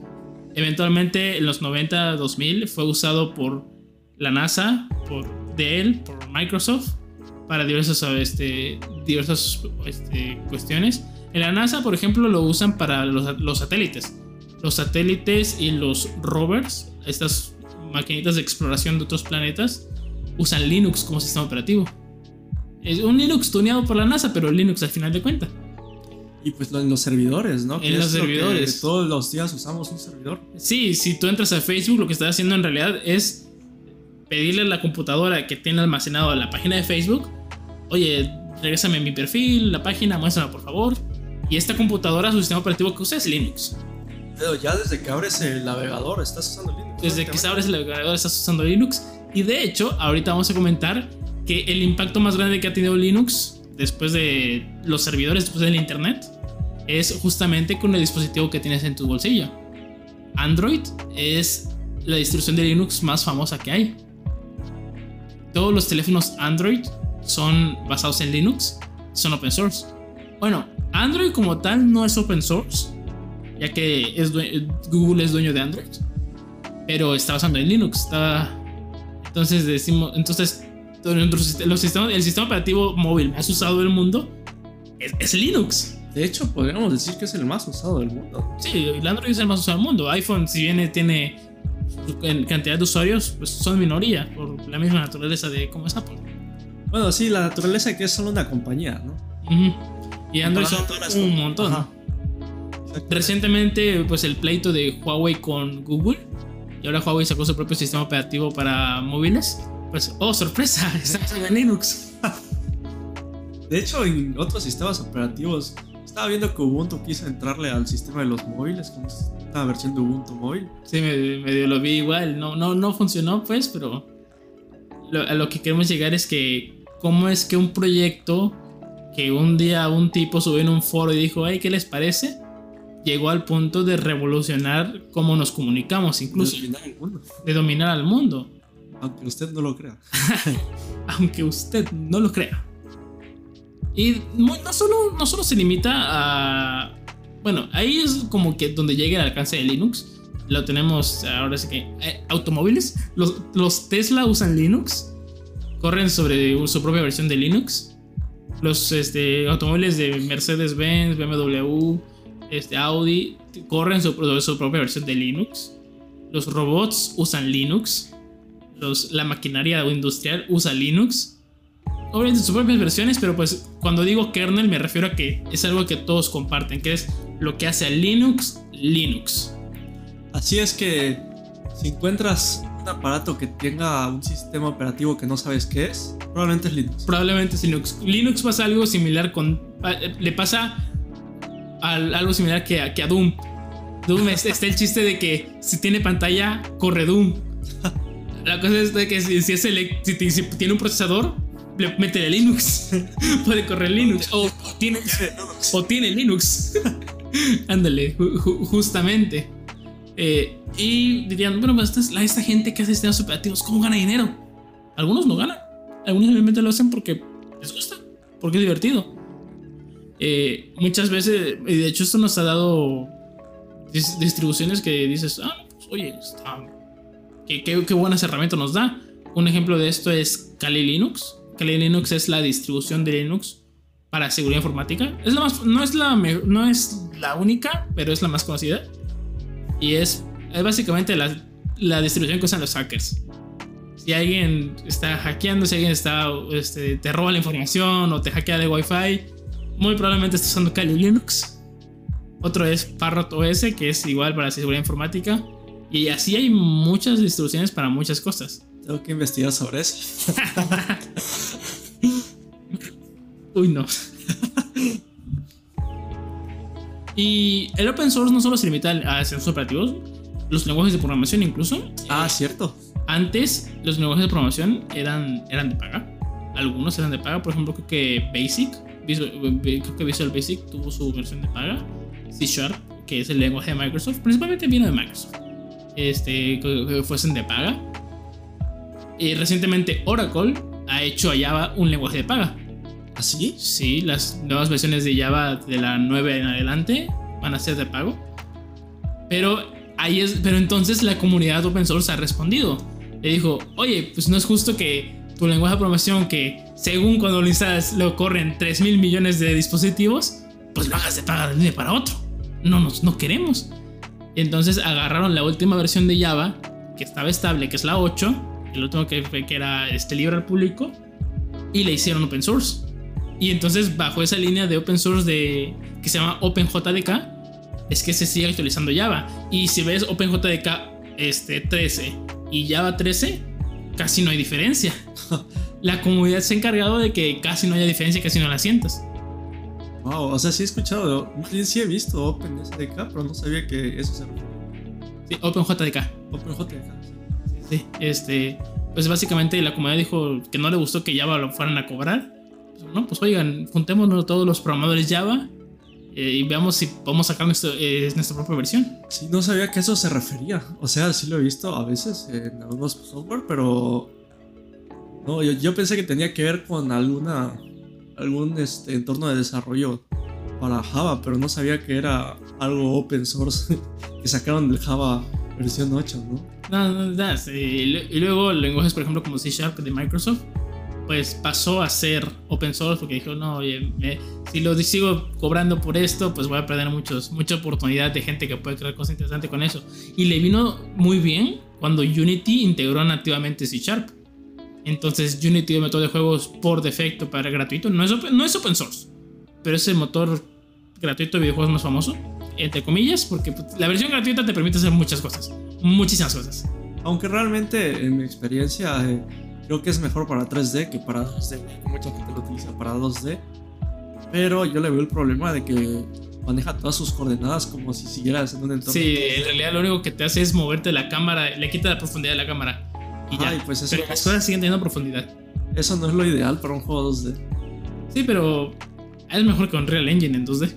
eventualmente en los 90, 2000 fue usado por la NASA, por Dell, por Microsoft para diversas, este, diversas este, cuestiones. En la NASA, por ejemplo, lo usan para los, los satélites los satélites y los rovers, estas maquinitas de exploración de otros planetas, usan Linux como sistema operativo. Es un Linux tuneado por la NASA, pero Linux al final de cuentas. Y pues en los servidores, ¿no? En los servidores. todos los días usamos un servidor. Sí, si tú entras a Facebook, lo que estás haciendo en realidad es pedirle a la computadora que tiene almacenado la página de Facebook, oye, regrésame mi perfil, la página, muéstrame por favor. Y esta computadora, su sistema operativo que usa es Linux. Pero ya desde que abres el navegador estás usando Linux. Desde que abres el navegador estás usando Linux. Y de hecho, ahorita vamos a comentar que el impacto más grande que ha tenido Linux después de los servidores, después del Internet, es justamente con el dispositivo que tienes en tu bolsillo. Android es la distribución de Linux más famosa que hay. Todos los teléfonos Android son basados en Linux, son open source. Bueno, Android como tal no es open source, ya que es Google es dueño de Android, pero está basando en Linux. Está, entonces decimos, entonces los sistemas, el sistema operativo móvil más usado del mundo es, Linux. De hecho, podríamos decir que es el más usado del mundo. Sí, el Android es el más usado del mundo. iPhone, si bien tiene cantidad de usuarios, pues son minoría por la misma naturaleza de cómo es Apple. Bueno, sí, la naturaleza que es solo una compañía, ¿no? Y Android son un montón. Recientemente, pues el pleito de Huawei con Google. Y ahora Huawei sacó su propio sistema operativo para móviles. Pues, oh, sorpresa, está en Linux. De hecho, en otros sistemas operativos, estaba viendo que Ubuntu quiso entrarle al sistema de los móviles con esta versión de Ubuntu móvil. Sí, medio lo vi igual. No, no, no funcionó, pues, pero a lo que queremos llegar es que, ¿cómo es que un proyecto que un día un tipo subió en un foro y dijo, hey, ¿qué les parece? Llegó al punto de revolucionar cómo nos comunicamos, incluso. De dominar el mundo. De dominar al mundo. Aunque usted no lo crea. Aunque usted no lo crea. Y no solo, no solo se limita a... Bueno, ahí es como que donde llega el alcance de Linux. Lo tenemos ahora sí que... Eh, automóviles. Los, los Tesla usan Linux. Corren sobre su propia versión de Linux. Los este, automóviles de Mercedes-Benz, BMW, este, Audi corren su, su propia versión de Linux. Los robots usan Linux. Los, la maquinaria industrial usa Linux. Obviamente sus propias versiones, pero pues cuando digo kernel me refiero a que es algo que todos comparten, que es lo que hace a Linux Linux. Así es que si encuentras un aparato que tenga un sistema operativo que no sabes qué es, probablemente es Linux. Probablemente es Linux. Linux pasa algo similar con... Le pasa algo similar que, a Doom. Doom está el chiste de que si tiene pantalla, corre Doom. La cosa es que si, es el, si, tiene un procesador, le mete Linux. Puede correr Linux. O, tiene, o tiene Linux. Ándale, justamente. Eh, y dirían, bueno, esta, esta gente que hace sistemas operativos, ¿cómo gana dinero? Algunos no ganan. Algunos simplemente lo hacen porque les gusta, porque es divertido. Eh, muchas veces, y de hecho esto nos ha dado distribuciones que dices, ah, pues, oye, está, qué, qué, buenas herramientas nos da. Un ejemplo de esto es Kali Linux. Kali Linux es la distribución de Linux para seguridad informática. Es la más, no, es la, no es la única, pero es la más conocida. Y es, es básicamente la, la, distribución que usan los hackers. Si alguien está hackeando, si alguien está, este, te roba la información o te hackea de Wi-Fi, muy probablemente está usando Kali Linux. Otro es Parrot OS, que es igual para seguridad informática. Y así hay muchas distribuciones para muchas cosas. Tengo que investigar sobre eso. Uy, no. y el open source no solo se limita a sistemas operativos, los lenguajes de programación incluso. Ah, cierto. Antes los lenguajes de programación eran, eran de paga. Algunos eran de paga, por ejemplo, creo que Basic, creo que Visual Basic tuvo su versión de paga. C Sharp, que es el lenguaje de Microsoft, principalmente viene de Microsoft este, que fuesen de paga. Y recientemente Oracle ha hecho a Java un lenguaje de paga. ¿Así? ¿Ah, sí, las nuevas versiones de Java de la 9 en adelante van a ser de pago. Pero ahí es, pero entonces la comunidad open source ha respondido. Le dijo, oye, pues no es justo que tu lenguaje de programación que según cuando lo instalas lo corren 3 mil millones de dispositivos, pues lo hagas de paga de un día para otro. No, nos, no queremos. Entonces agarraron la última versión de Java, que estaba estable, que es la 8, el último que, que era este libre al público, y le hicieron open source. Y entonces bajo esa línea de open source de, que se llama OpenJDK, es que se sigue actualizando Java. Y si ves OpenJDK este, 13 y Java 13, casi no hay diferencia. la comunidad se ha encargado de que casi no haya diferencia, casi no la sientas. Wow, o sea, sí he escuchado, sí he visto OpenSDK, pero no sabía que eso se refería. Sí, OpenJDK. OpenJDK. Sí, este, pues básicamente la comunidad dijo que no le gustó que Java lo fueran a cobrar. Pues, no, pues oigan, juntémonos todos los programadores Java eh, y veamos si podemos sacar eh, nuestra propia versión. Sí, no sabía que eso se refería. O sea, sí lo he visto a veces en algunos software, pero no, yo, yo pensé que tenía que ver con alguna algún este, entorno de desarrollo para Java, pero no sabía que era algo open source que sacaron del Java versión 8, ¿no? No, no, no y luego lenguajes, por ejemplo, como C Sharp de Microsoft, pues pasó a ser open source porque dijo, no, oye, si lo sigo cobrando por esto, pues voy a perder muchos, mucha oportunidad de gente que puede crear cosas interesantes con eso. Y le vino muy bien cuando Unity integró nativamente C Sharp entonces Unity, el motor de juegos por defecto para gratuito, no es, open, no es open source, pero es el motor gratuito de videojuegos más famoso, entre comillas, porque pues, la versión gratuita te permite hacer muchas cosas, muchísimas cosas. Aunque realmente en mi experiencia eh, creo que es mejor para 3D que para 2D, mucha gente lo utiliza para 2D, pero yo le veo el problema de que maneja todas sus coordenadas como si siguieras en un entorno. Sí, en realidad lo único que te hace es moverte la cámara, le quita la profundidad de la cámara pues pero las cosas siguen teniendo profundidad. Eso no es lo ideal para un juego 2D. Sí, pero es mejor que Unreal Engine en 2D.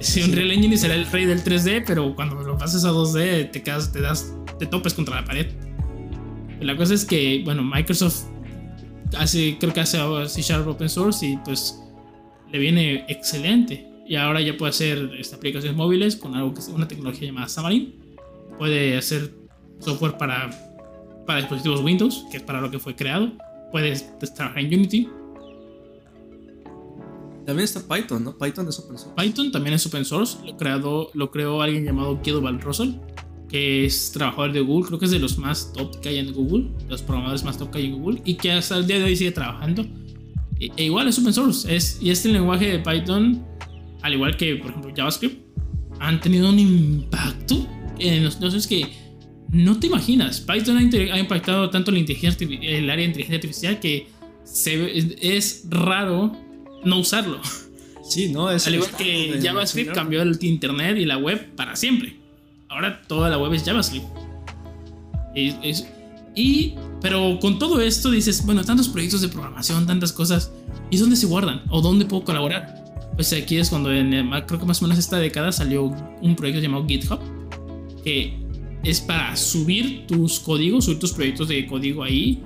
Sí, Unreal Engine será el rey del 3D, pero cuando lo pases a 2D te quedas, te das, te topes contra la pared. La cosa es que, bueno, Microsoft hace, creo que hace C Sharp Open Source y pues le viene excelente. Y ahora ya puede hacer estas aplicaciones móviles con algo que es una tecnología llamada Xamarin. Puede hacer software para para dispositivos Windows, que es para lo que fue creado. Puedes trabajar en Unity. También está Python, ¿no? Python es open source. Python también es open source. Lo, creado, lo creó alguien llamado Kidobal Russell, que es trabajador de Google. Creo que es de los más top que hay en Google, los programadores más top que hay en Google, y que hasta el día de hoy sigue trabajando. E, e igual es open source. Es, y este lenguaje de Python, al igual que, por ejemplo, JavaScript, han tenido un impacto en los. Entonces, que no te imaginas. Python ha, impactado tanto el área de inteligencia artificial que es, raro no usarlo. Sí, no, es Al igual que JavaScript cambió el internet y la web para siempre. Ahora toda la web es JavaScript. Y, pero con todo esto dices, bueno, tantos proyectos de programación, tantas cosas, ¿y dónde se guardan? ¿O dónde puedo colaborar? Pues aquí es cuando en creo que más o menos esta década salió un proyecto llamado GitHub, que es para subir tus códigos, subir tus proyectos de código ahí.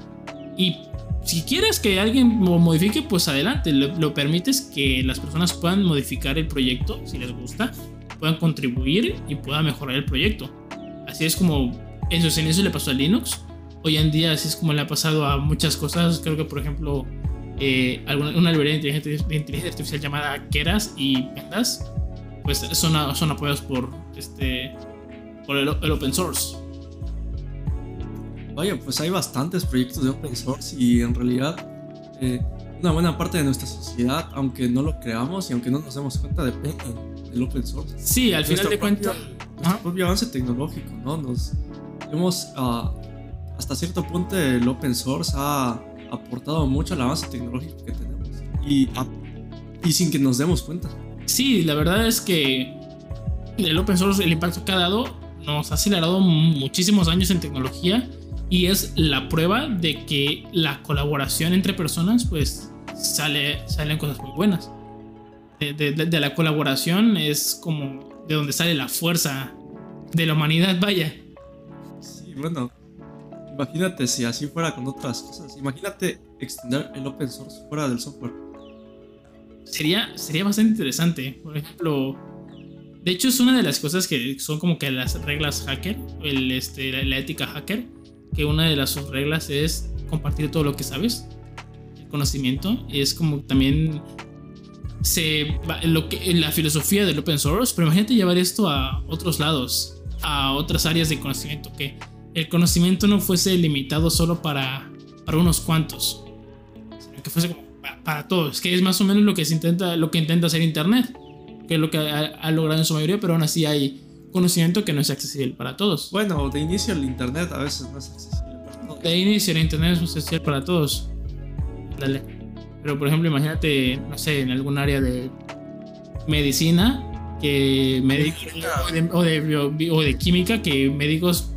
Y si quieres que alguien lo modifique, pues adelante, lo, permites que las personas puedan modificar el proyecto si les gusta, puedan contribuir y puedan mejorar el proyecto. Así es como en sus inicios le pasó a Linux. Hoy en día así es como le ha pasado a muchas cosas. Creo que por ejemplo eh, alguna, una librería de inteligencia, artificial llamada Keras y Pendas, pues son, son apoyados por, este, por el, open source. Vaya, pues hay bastantes proyectos de open source y en realidad eh, una buena parte de nuestra sociedad, aunque no lo creamos y aunque no nos demos cuenta, depende del open source. Sí, al final de cuentas. Nuestro propio avance tecnológico, ¿no? Nos hemos, uh, hasta cierto punto, el open source ha aportado mucho al avance tecnológico que tenemos y, y sin que nos demos cuenta. Sí, la verdad es que el open source, el impacto que ha dado, nos ha acelerado muchísimos años en tecnología y es la prueba de que la colaboración entre personas, pues sale, salen cosas muy buenas. De, de, de, la colaboración es como de donde sale la fuerza de la humanidad, vaya. Sí, bueno, Imagínate si así fuera con otras cosas. Imagínate extender el open source fuera del software. Sería, sería bastante interesante. Por ejemplo, de hecho es una de las cosas que son como que las reglas hacker, el, este, la, ética hacker, que una de las reglas es compartir todo lo que sabes, el conocimiento. Es como también se, lo que, la filosofía del open source, pero imagínate llevar esto a otros lados, a otras áreas de conocimiento que el conocimiento no fuese limitado solo para, para unos cuantos, sino que fuese como para, todos, que es más o menos lo que se intenta, lo que intenta hacer Internet, que es lo que ha, logrado en su mayoría, pero aún así hay conocimiento que no es accesible para todos. Bueno, de inicio el Internet a veces no es accesible para todos. De inicio el Internet es accesible para todos. Dale. Pero por ejemplo, imagínate, no sé, en algún área de medicina, que médicos, o de, o de química, que médicos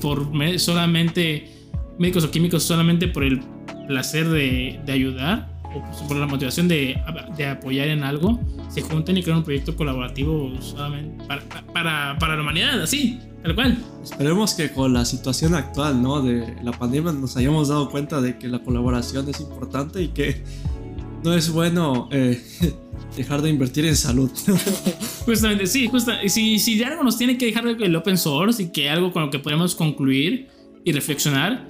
por solamente médicos o químicos solamente por el placer de, de ayudar o por la motivación de, de, apoyar en algo, se junten y crean un proyecto colaborativo solamente para, para, para, la humanidad, así, tal cual. Esperemos que con la situación actual ¿no? de la pandemia nos hayamos dado cuenta de que la colaboración es importante y que no es bueno eh, dejar de invertir en salud. Justamente, sí, justo. Si, si algo nos tiene que dejar el open source y que algo con lo que podemos concluir y reflexionar,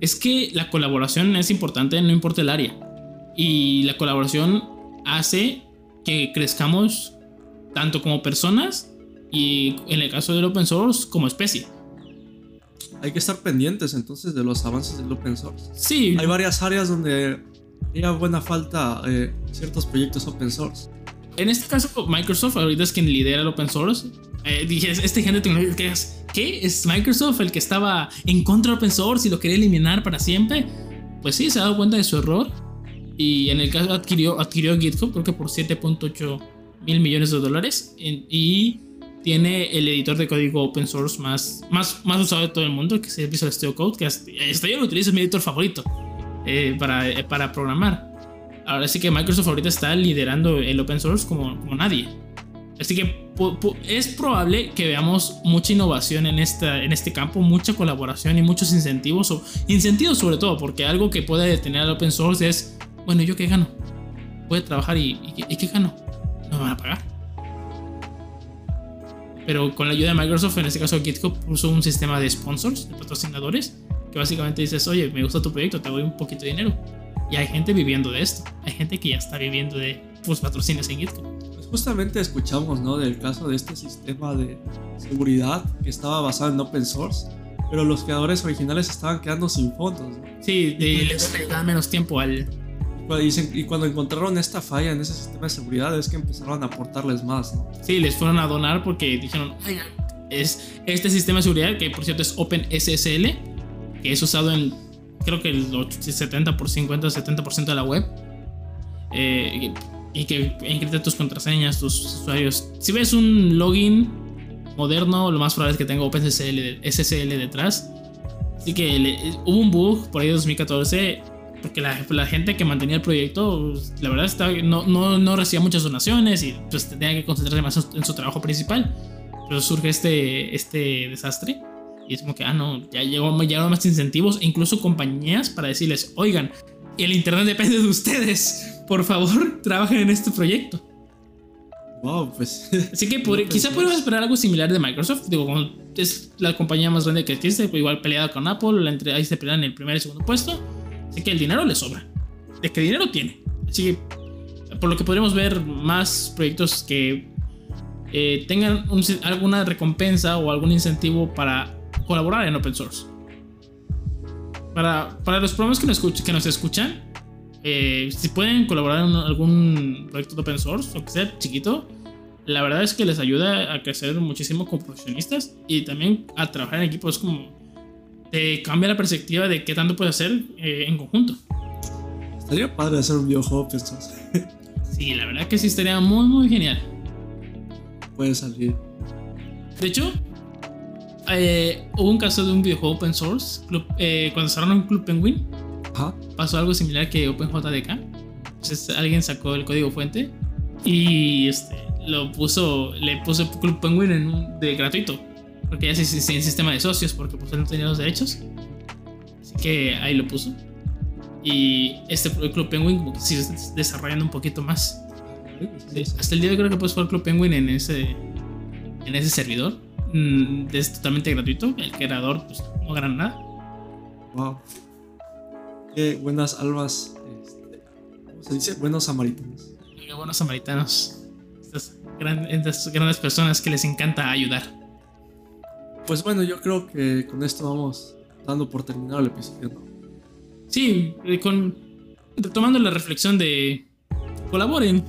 es que la colaboración es importante, no importa el área. Y la colaboración hace que crezcamos tanto como personas y en el caso del open source como especie. Hay que estar pendientes entonces de los avances del open source. Sí. Hay varias áreas donde haría buena falta eh, ciertos proyectos open source. En este caso, Microsoft ahorita es quien lidera el open source. Eh, dije, este género de tecnología, ¿qué? ¿Es Microsoft el que estaba en contra del open source y lo quería eliminar para siempre? Pues sí, se ha dado cuenta de su error. Y en el caso adquirió, adquirió GitHub, creo que por 7.8 mil millones de dólares. y tiene el editor de código open source más, más, más usado de todo el mundo, que es Visual Studio Code, que hasta, hasta yo lo utilizo, es mi editor favorito. Eh, para, eh, para programar. Ahora sí que Microsoft ahorita está liderando el open source como, como nadie. Así que es probable que veamos mucha innovación en, esta, en este campo, mucha colaboración y muchos incentivos. O, incentivos sobre todo, porque algo que puede detener al open source es, bueno, ¿yo qué gano? Voy a trabajar y, y, ¿qué gano? No me van a pagar. Pero con la ayuda de Microsoft, en este caso GitHub, puso un sistema de sponsors, de patrocinadores, que básicamente dices, oye, me gusta tu proyecto, te doy un poquito de dinero. Y hay gente viviendo de esto. Hay gente que ya está viviendo de pues, patrocinios en GitHub. Pues justamente escuchamos, ¿no? Del caso de este sistema de seguridad que estaba basado en open source, pero los creadores originales estaban quedando sin fondos. ¿no? Sí, de, les da menos tiempo al... Y, cuando encontraron esta falla en ese sistema de seguridad es que empezaron a aportarles más, ¿no? Sí, les fueron a donar porque dijeron, es este sistema de seguridad, que por cierto es OpenSSL, que es usado en creo que el 70 por 50 70% de la web eh, y que encripta tus contraseñas, tus usuarios. Si ves un login moderno, lo más probable es que tenga OpenSSL SSL detrás. Así que le- hubo un bug por ahí en 2014 porque la, la gente que mantenía el proyecto, pues, la verdad, estaba, no, no, no recibía muchas donaciones y pues tenía que concentrarse más en su trabajo principal. Pero surge este, este desastre y es como que, ah, no, ya llegó, llegaron más incentivos e incluso compañías para decirles, oigan, el internet depende de ustedes, por favor, trabajen en este proyecto. Wow, pues. Así que No quizá pensé podemos esperar algo similar de Microsoft. Digo, es la compañía más grande que existe, pues igual peleada con Apple, la entre, ahí se pelean en el primer y segundo puesto. Así que el dinero le sobra. De que dinero tiene. Así que, por lo que podremos ver más proyectos que eh, tengan un- alguna recompensa o algún incentivo para colaborar en open source. Para, para los programas que nos, escuch- que nos escuchan, eh, si pueden colaborar en algún proyecto de open source, o que sea chiquito, la verdad es que les ayuda a crecer muchísimo como profesionistas y también a trabajar en equipo. Es como te cambia la perspectiva de qué tanto puedes hacer eh, en conjunto. Estaría padre hacer un videojuego source. Sí, la verdad que sí estaría muy, muy genial. Puede salir. De hecho, eh, hubo un caso de un videojuego open source. club- eh, cuando cerraron Club Penguin, Ajá. pasó algo similar que OpenJDK. Entonces alguien sacó el código fuente y este, lo puso, le puso Club Penguin en un, de gratuito. Porque ya se sin sistema de socios, porque pues él no tenía los derechos. Así que ahí lo puso. Y este Club Penguin como que sigue desarrollando un poquito más. Sí, hasta el día de hoy creo que puedes jugar Club Penguin en ese, en ese servidor. Mm, es totalmente gratuito. El creador pues, no gana nada. Wow. Qué buenas almas. este, ¿Cómo se dice? Buenos samaritanos. Qué buenos samaritanos. Estas, gran- estas grandes personas que les encanta ayudar. Pues bueno, yo creo que con esto vamos dando por terminado el episodio. ¿no? Sí, eh, con, retomando la reflexión de colaboren,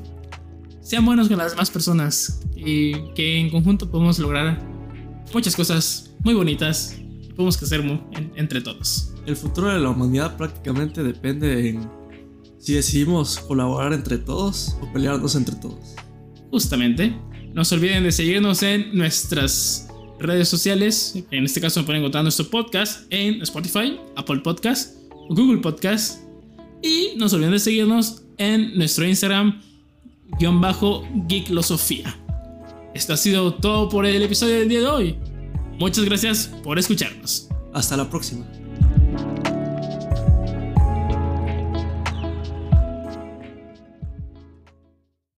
sean buenos con las demás personas y que en conjunto podemos lograr muchas cosas muy bonitas podemos en- entre todos. El futuro de la humanidad prácticamente depende en si decidimos colaborar entre todos o pelearnos entre todos. Justamente, no se olviden de seguirnos en nuestras redes sociales. En este caso, pueden encontrar nuestro podcast en Spotify, Apple Podcast, Google Podcast. Y no se olviden de seguirnos en nuestro Instagram, guion bajo Geeklosofía. Esto ha sido todo por el episodio del día de hoy. Muchas gracias por escucharnos. Hasta la próxima.